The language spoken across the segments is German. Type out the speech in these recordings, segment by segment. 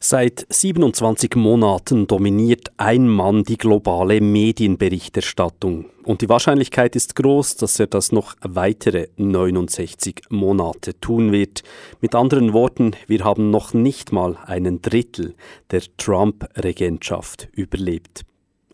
Seit 27 Monaten dominiert ein Mann die globale Medienberichterstattung. Und die Wahrscheinlichkeit ist groß, dass er das noch weitere 69 Monate tun wird. Mit anderen Worten, wir haben noch nicht mal einen Drittel der Trump-Regentschaft überlebt.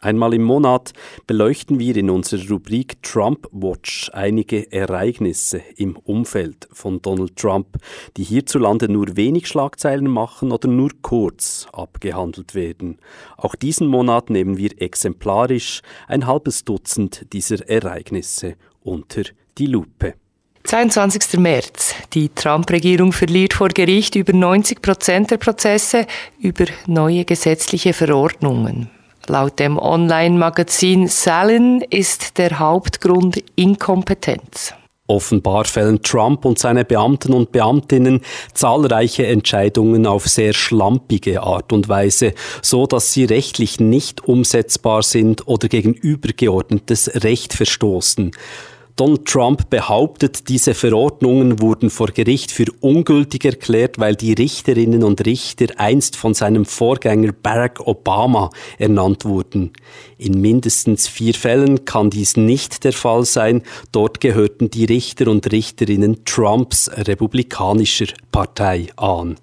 Einmal im Monat beleuchten wir in unserer Rubrik Trump Watch einige Ereignisse im Umfeld von Donald Trump, die hierzulande nur wenig Schlagzeilen machen oder nur kurz abgehandelt werden. Auch diesen Monat nehmen wir exemplarisch ein halbes Dutzend dieser Ereignisse unter die Lupe. 22. März. Die Trump-Regierung verliert vor Gericht über 90 Prozent der Prozesse über neue gesetzliche Verordnungen. Laut dem Online-Magazin Salin ist der Hauptgrund Inkompetenz. Offenbar fällen Trump und seine Beamten und Beamtinnen zahlreiche Entscheidungen auf sehr schlampige Art und Weise, so dass sie rechtlich nicht umsetzbar sind oder gegen übergeordnetes Recht verstoßen. Donald Trump behauptet, diese Verordnungen wurden vor Gericht für ungültig erklärt, weil die Richterinnen und Richter einst von seinem Vorgänger Barack Obama ernannt wurden. In mindestens vier Fällen kann dies nicht der Fall sein. Dort gehörten die Richter und Richterinnen Trumps republikanischer Partei an.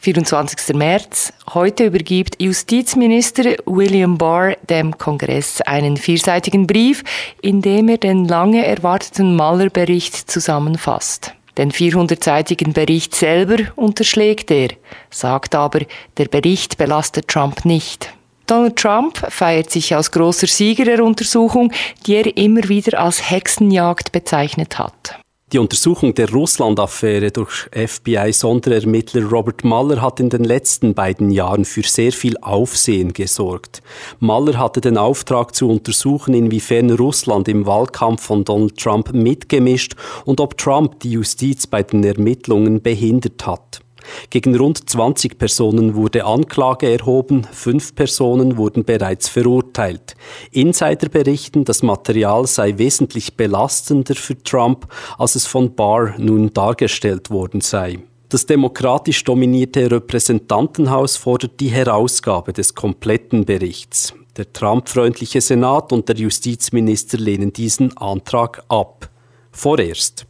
24. März. Heute übergibt Justizminister William Barr dem Kongress einen vierseitigen Brief, in dem er den lange erwarteten Maller-Bericht zusammenfasst. Den 400-seitigen Bericht selber unterschlägt er, sagt aber, der Bericht belastet Trump nicht. Donald Trump feiert sich als großer Sieger der Untersuchung, die er immer wieder als Hexenjagd bezeichnet hat. Die Untersuchung der Russland-Affäre durch FBI-Sonderermittler Robert Mueller hat in den letzten beiden Jahren für sehr viel Aufsehen gesorgt. Mueller hatte den Auftrag zu untersuchen, inwiefern Russland im Wahlkampf von Donald Trump mitgemischt und ob Trump die Justiz bei den Ermittlungen behindert hat. Gegen rund 20 Personen wurde Anklage erhoben, fünf Personen wurden bereits verurteilt. Insider berichten, das Material sei wesentlich belastender für Trump, als es von Barr nun dargestellt worden sei. Das demokratisch dominierte Repräsentantenhaus fordert die Herausgabe des kompletten Berichts. Der Trump-freundliche Senat und der Justizminister lehnen diesen Antrag ab. Vorerst.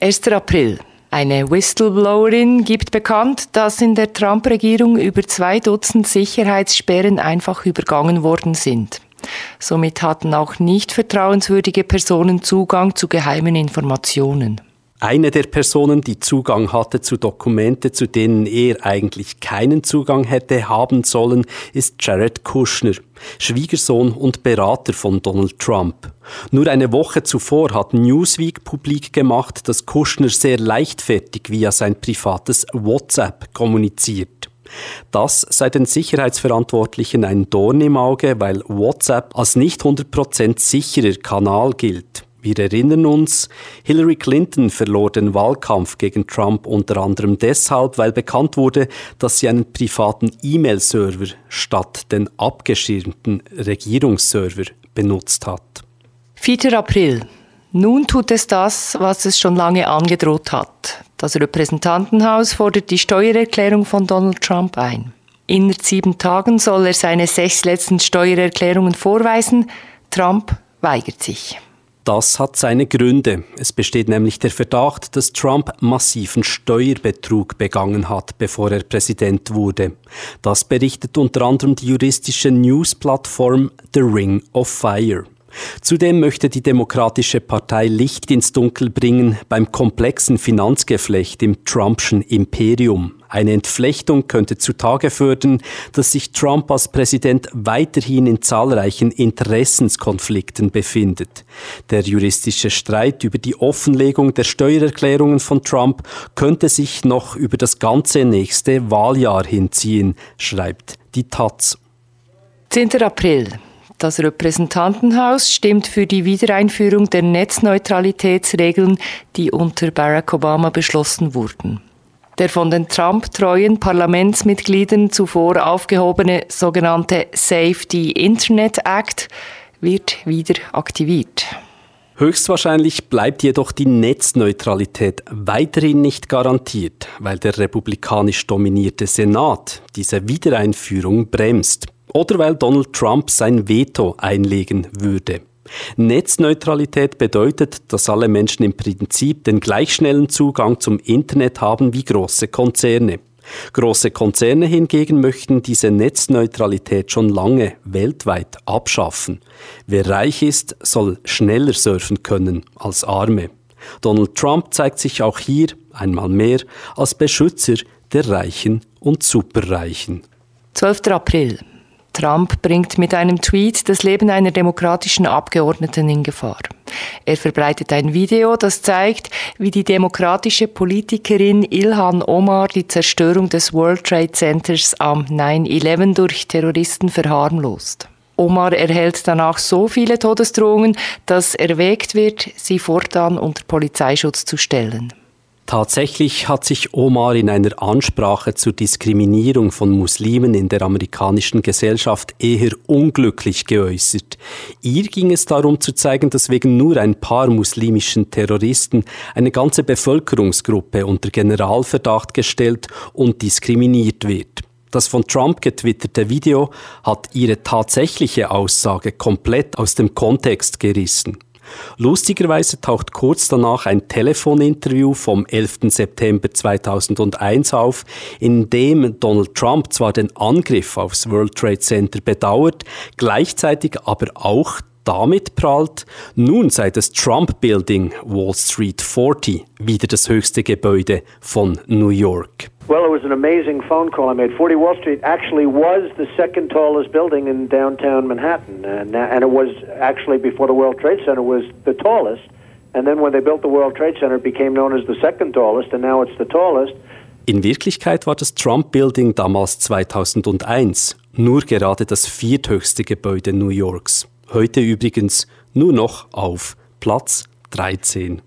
1. April. Eine Whistleblowerin gibt bekannt, dass in der Trump-Regierung über zwei Dutzend Sicherheitssperren einfach übergangen worden sind. Somit hatten auch nicht vertrauenswürdige Personen Zugang zu geheimen Informationen. Eine der Personen, die Zugang hatte zu Dokumente, zu denen er eigentlich keinen Zugang hätte haben sollen, ist Jared Kushner, Schwiegersohn und Berater von Donald Trump. Nur eine Woche zuvor hat Newsweek publik gemacht, dass Kushner sehr leichtfertig via sein privates WhatsApp kommuniziert. Das sei den Sicherheitsverantwortlichen ein Dorn im Auge, weil WhatsApp als nicht 100% sicherer Kanal gilt. Wir erinnern uns, Hillary Clinton verlor den Wahlkampf gegen Trump unter anderem deshalb, weil bekannt wurde, dass sie einen privaten E-Mail-Server statt den abgeschirmten Regierungsserver benutzt hat. 4. April. Nun tut es das, was es schon lange angedroht hat. Das Repräsentantenhaus fordert die Steuererklärung von Donald Trump ein. Innerhalb sieben Tagen soll er seine sechs letzten Steuererklärungen vorweisen. Trump weigert sich. Das hat seine Gründe. Es besteht nämlich der Verdacht, dass Trump massiven Steuerbetrug begangen hat, bevor er Präsident wurde. Das berichtet unter anderem die juristische News-Plattform The Ring of Fire. Zudem möchte die Demokratische Partei Licht ins Dunkel bringen beim komplexen Finanzgeflecht im Trumpschen Imperium. Eine Entflechtung könnte zutage fördern, dass sich Trump als Präsident weiterhin in zahlreichen Interessenskonflikten befindet. Der juristische Streit über die Offenlegung der Steuererklärungen von Trump könnte sich noch über das ganze nächste Wahljahr hinziehen, schreibt die Taz. 10. April. Das Repräsentantenhaus stimmt für die Wiedereinführung der Netzneutralitätsregeln, die unter Barack Obama beschlossen wurden. Der von den Trump-treuen Parlamentsmitgliedern zuvor aufgehobene sogenannte Safety Internet Act wird wieder aktiviert. Höchstwahrscheinlich bleibt jedoch die Netzneutralität weiterhin nicht garantiert, weil der republikanisch dominierte Senat diese Wiedereinführung bremst oder weil Donald Trump sein Veto einlegen würde. Netzneutralität bedeutet, dass alle Menschen im Prinzip den gleich schnellen Zugang zum Internet haben wie große Konzerne. Große Konzerne hingegen möchten diese Netzneutralität schon lange weltweit abschaffen. Wer reich ist, soll schneller surfen können als Arme. Donald Trump zeigt sich auch hier einmal mehr als Beschützer der Reichen und Superreichen. 12. April. Trump bringt mit einem Tweet das Leben einer demokratischen Abgeordneten in Gefahr. Er verbreitet ein Video, das zeigt, wie die demokratische Politikerin Ilhan Omar die Zerstörung des World Trade Centers am 9-11 durch Terroristen verharmlost. Omar erhält danach so viele Todesdrohungen, dass erwägt wird, sie fortan unter Polizeischutz zu stellen. Tatsächlich hat sich Omar in einer Ansprache zur Diskriminierung von Muslimen in der amerikanischen Gesellschaft eher unglücklich geäußert. Ihr ging es darum zu zeigen, dass wegen nur ein paar muslimischen Terroristen eine ganze Bevölkerungsgruppe unter Generalverdacht gestellt und diskriminiert wird. Das von Trump getwitterte Video hat ihre tatsächliche Aussage komplett aus dem Kontext gerissen. Lustigerweise taucht kurz danach ein Telefoninterview vom 11. September 2001 auf, in dem Donald Trump zwar den Angriff aufs World Trade Center bedauert, gleichzeitig aber auch damit prallt, nun sei das Trump Building Wall Street 40 wieder das höchste Gebäude von New York. Well, it was an amazing phone call I made. 40 Wall Street actually was the second tallest building in downtown Manhattan, and, and it was actually before the World Trade Center was the tallest. And then when they built the World Trade Center, it became known as the second tallest, and now it's the tallest. In Wirklichkeit war das Trump Building damals 2001 nur gerade das vierthöchste Gebäude New Yorks. Heute übrigens nur noch auf Platz 13.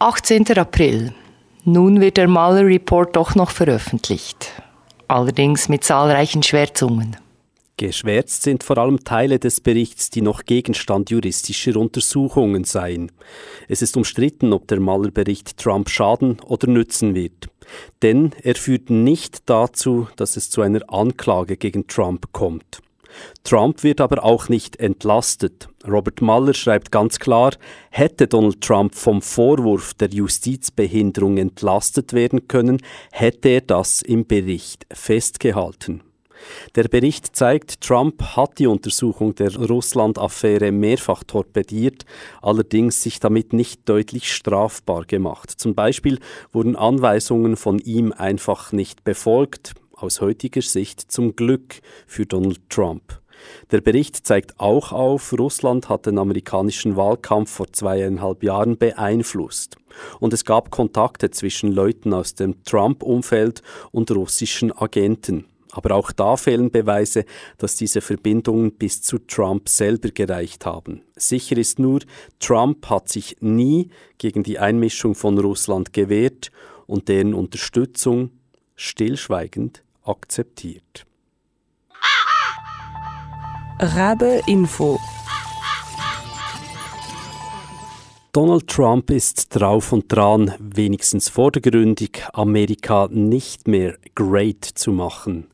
18. April. Nun wird der Mueller Report doch noch veröffentlicht. Allerdings mit zahlreichen Schwärzungen. Geschwärzt sind vor allem Teile des Berichts, die noch Gegenstand juristischer Untersuchungen seien. Es ist umstritten, ob der Mueller-Bericht Trump schaden oder nützen wird. Denn er führt nicht dazu, dass es zu einer Anklage gegen Trump kommt. Trump wird aber auch nicht entlastet. Robert Mueller schreibt ganz klar, hätte Donald Trump vom Vorwurf der Justizbehinderung entlastet werden können, hätte er das im Bericht festgehalten. Der Bericht zeigt, Trump hat die Untersuchung der Russland-Affäre mehrfach torpediert, allerdings sich damit nicht deutlich strafbar gemacht. Zum Beispiel wurden Anweisungen von ihm einfach nicht befolgt, aus heutiger Sicht zum Glück für Donald Trump. Der Bericht zeigt auch auf, Russland hat den amerikanischen Wahlkampf vor zweieinhalb Jahren beeinflusst. Und es gab Kontakte zwischen Leuten aus dem Trump-Umfeld und russischen Agenten. Aber auch da fehlen Beweise, dass diese Verbindungen bis zu Trump selber gereicht haben. Sicher ist nur, Trump hat sich nie gegen die Einmischung von Russland gewehrt und deren Unterstützung stillschweigend akzeptiert. Rabe Info Donald Trump ist drauf und dran, wenigstens vordergründig Amerika nicht mehr great zu machen.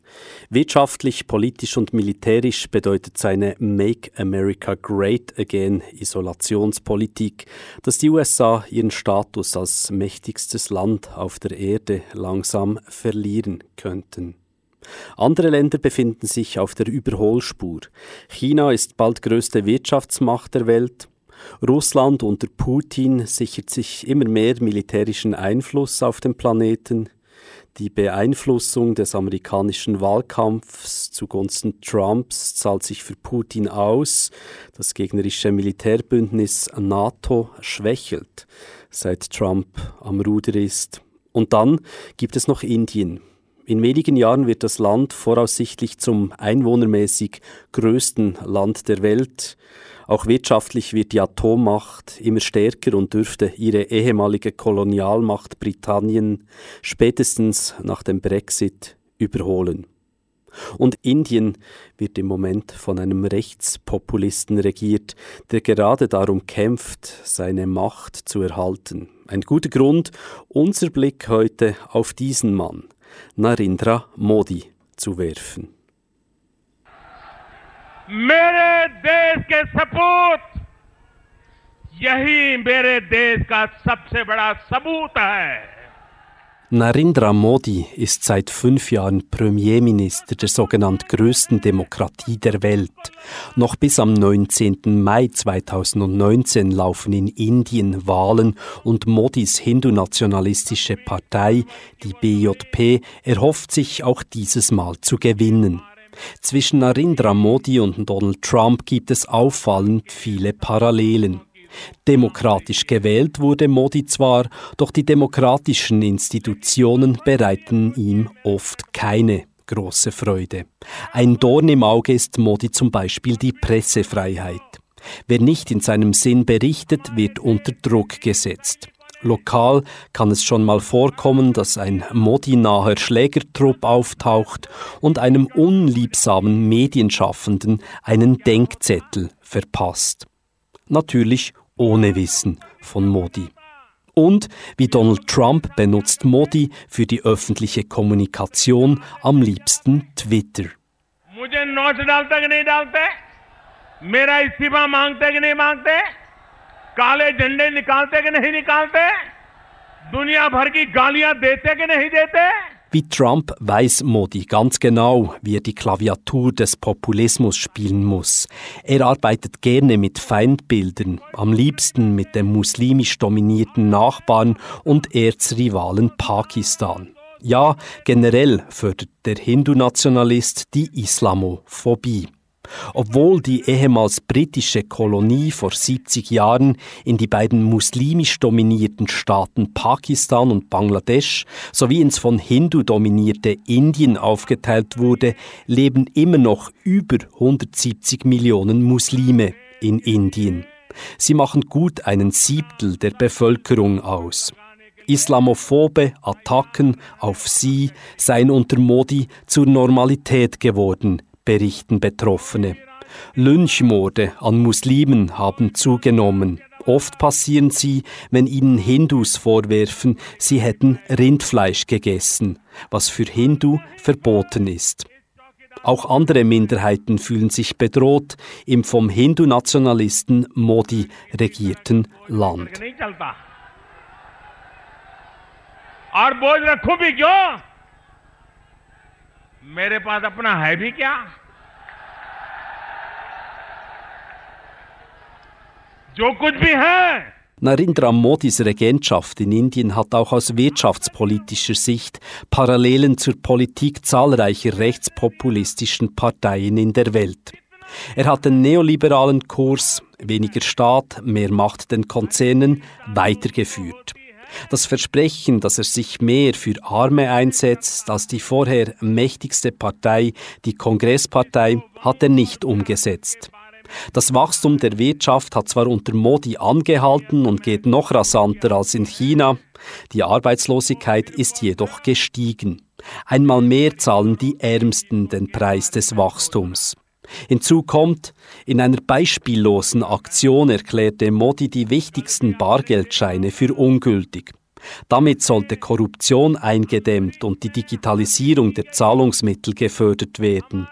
Wirtschaftlich, politisch und militärisch bedeutet seine Make America Great Again Isolationspolitik, dass die USA ihren Status als mächtigstes Land auf der Erde langsam verlieren könnten. Andere Länder befinden sich auf der Überholspur. China ist bald größte Wirtschaftsmacht der Welt. Russland unter Putin sichert sich immer mehr militärischen Einfluss auf dem Planeten. Die Beeinflussung des amerikanischen Wahlkampfs zugunsten Trumps zahlt sich für Putin aus. Das gegnerische Militärbündnis NATO schwächelt, seit Trump am Ruder ist. Und dann gibt es noch Indien. In wenigen Jahren wird das Land voraussichtlich zum einwohnermäßig größten Land der Welt. Auch wirtschaftlich wird die Atommacht immer stärker und dürfte ihre ehemalige Kolonialmacht Britannien spätestens nach dem Brexit überholen. Und Indien wird im Moment von einem Rechtspopulisten regiert, der gerade darum kämpft, seine Macht zu erhalten. Ein guter Grund, unser Blick heute auf diesen Mann, Narendra Modi, zu werfen. मेरे देश के सपूत यही मेरे देश का सबसे बड़ा सबूत है Narendra Modi ist seit fünf Jahren Premierminister der sogenannten größten Demokratie der Welt. Noch bis am 19. Mai 2019 laufen in Indien Wahlen und Modis hindu-nationalistische Partei, die BJP, erhofft sich auch dieses Mal zu gewinnen. Zwischen Narendra Modi und Donald Trump gibt es auffallend viele Parallelen. Demokratisch gewählt wurde Modi zwar, doch die demokratischen Institutionen bereiten ihm oft keine große Freude. Ein Dorn im Auge ist Modi zum Beispiel die Pressefreiheit. Wer nicht in seinem Sinn berichtet, wird unter Druck gesetzt. Lokal kann es schon mal vorkommen, dass ein Modi-naher Schlägertrupp auftaucht und einem unliebsamen Medienschaffenden einen Denkzettel verpasst. Natürlich ohne Wissen von Modi. Und wie Donald Trump benutzt Modi für die öffentliche Kommunikation am liebsten Twitter. मेरा इस्तीफा मांगते कि नहीं मांगते काले झंडे निकालते कि नहीं निकालते दुनिया भर की गालियां देते कि नहीं देते wie Trump weiß Modi ganz genau, wie er die Klaviatur des Populismus spielen muss. Er arbeitet gerne mit Feindbildern, am liebsten mit dem muslimisch dominierten Nachbarn und Erzrivalen Pakistan. Ja, generell fördert der Hindu-Nationalist die Islamophobie. Obwohl die ehemals britische Kolonie vor 70 Jahren in die beiden muslimisch dominierten Staaten Pakistan und Bangladesch sowie ins von Hindu dominierte Indien aufgeteilt wurde, leben immer noch über 170 Millionen Muslime in Indien. Sie machen gut einen Siebtel der Bevölkerung aus. Islamophobe Attacken auf sie seien unter Modi zur Normalität geworden, berichten Betroffene. Lynchmorde an Muslimen haben zugenommen. Oft passieren sie, wenn ihnen Hindus vorwerfen, sie hätten Rindfleisch gegessen, was für Hindu verboten ist. Auch andere Minderheiten fühlen sich bedroht im vom Hindu-Nationalisten Modi regierten Land. मेरे पास अपना है भी क्या जो कुछ भी है Narendra Modis Regentschaft in Indien hat auch aus wirtschaftspolitischer Sicht Parallelen zur Politik zahlreicher rechtspopulistischen Parteien in der Welt. Er hat den neoliberalen Kurs weniger Staat, mehr Macht den Konzernen weitergeführt. Das Versprechen, dass er sich mehr für Arme einsetzt als die vorher mächtigste Partei, die Kongresspartei, hat er nicht umgesetzt. Das Wachstum der Wirtschaft hat zwar unter Modi angehalten und geht noch rasanter als in China, die Arbeitslosigkeit ist jedoch gestiegen. Einmal mehr zahlen die Ärmsten den Preis des Wachstums. Hinzu kommt, in einer beispiellosen Aktion erklärte Modi die wichtigsten Bargeldscheine für ungültig. Damit sollte Korruption eingedämmt und die Digitalisierung der Zahlungsmittel gefördert werden.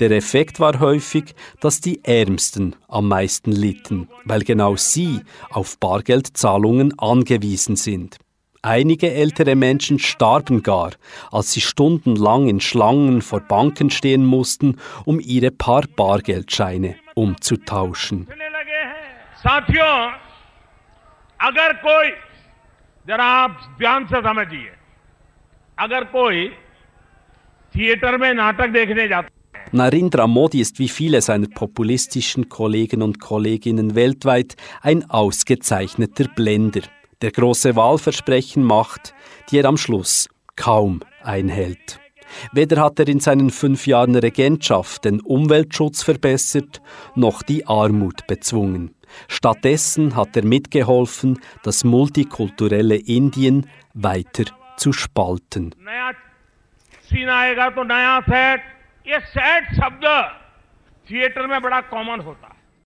Der Effekt war häufig, dass die Ärmsten am meisten litten, weil genau sie auf Bargeldzahlungen angewiesen sind. Einige ältere Menschen starben gar, als sie stundenlang in Schlangen vor Banken stehen mussten, um ihre paar Bargeldscheine umzutauschen. Narendra Modi ist wie viele seiner populistischen Kollegen und Kolleginnen weltweit ein ausgezeichneter Blender der große Wahlversprechen macht, die er am Schluss kaum einhält. Weder hat er in seinen fünf Jahren Regentschaft den Umweltschutz verbessert, noch die Armut bezwungen. Stattdessen hat er mitgeholfen, das multikulturelle Indien weiter zu spalten. ये सैड शब्द थिएटर में बड़ा कॉमन होता